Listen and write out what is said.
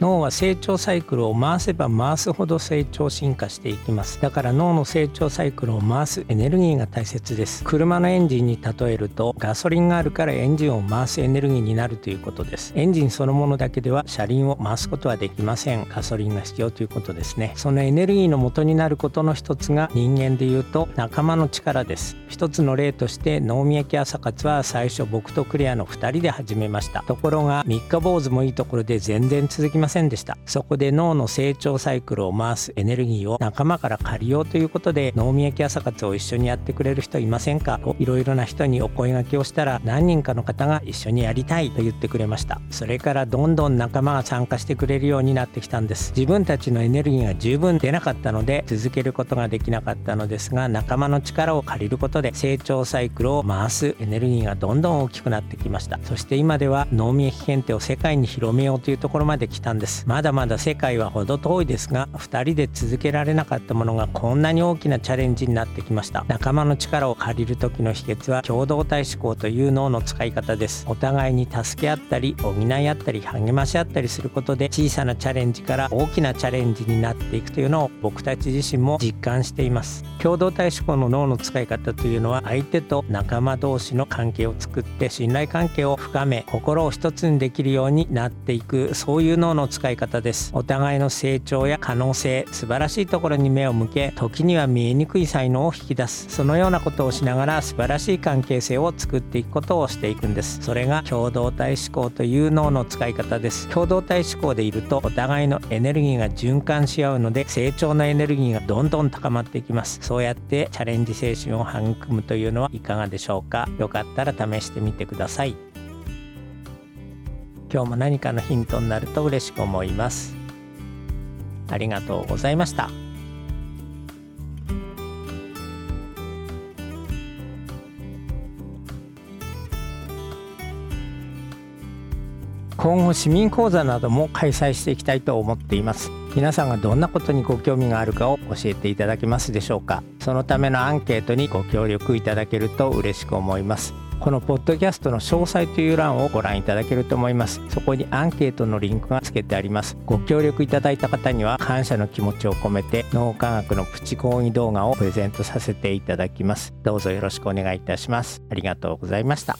脳は成長サイクルを回せば回すほど成長進化していきます。だから脳の成長サイクルを回すエネルギーが大切です。車のエンジンに例えるとガソリンがあるからエンジンを回すエネルギーになるということです。エンジンそのものだけでは車輪を回すことはできません。ガソリンが必要ということですね。そのエネルギーの元になることの一つが人間でいうと仲間の力です。一つの例として能見焼朝活は最初僕とクレアの2人で始めました。ところが三日坊主もいいところで全然続きませんでした。そこで脳の成長サイクルを回すエネルギーを仲間から借りようということで脳みやき朝活を一緒にやってくれる人いませんか？といろいろな人にお声がけをしたら何人かの方が一緒にやりたいと言ってくれました。それからどんどん仲間が参加してくれるようになってきたんです。自分たちのエネルギーが十分出なかったので続けることができなかったのですが仲間の力を借りることで成長サイクルを回すエネルギーがどんどん大きくなってきました。そして今では脳みやき検定を世界に広めようというところまで来たんです。です。まだまだ世界は程遠いですが2人で続けられなかったものがこんなに大きなチャレンジになってきました。仲間の力を借りる時の秘訣は共同体思考という脳の使い方です。お互いに助け合ったり補い合ったり励まし合ったりすることで小さなチャレンジから大きなチャレンジになっていくというのを僕たち自身も実感しています。共同体思考の脳の使い方というのは相手と仲間同士の関係を作って信頼関係を深め心を一つにできるようになっていくそういう脳の使い方です。お互いの成長や可能性素晴らしいところに目を向け時には見えにくい才能を引き出す。そのようなことをしながら素晴らしい関係性を作っていくことをしていくんです。それが共同体思考という脳の使い方です。共同体思考でいるとお互いのエネルギーが循環し合うので成長のエネルギーがどんどん高まっていきます。そうやってチャレンジ精神を育むというのはいかがでしょうか。よかったら試してみてください。今日も何かのヒントになると嬉しく思います。ありがとうございました。今後市民講座なども開催していきたいと思っています。皆さんがどんなことにご興味があるかを教えていただけますでしょうか。そのためのアンケートにご協力いただけると嬉しく思います。このポッドキャストの詳細という欄をご覧いただけると思います。そこにアンケートのリンクがつけてあります。ご協力いただいた方には感謝の気持ちを込めて脳科学のプチ講義動画をプレゼントさせていただきます。どうぞよろしくお願いいたします。ありがとうございました。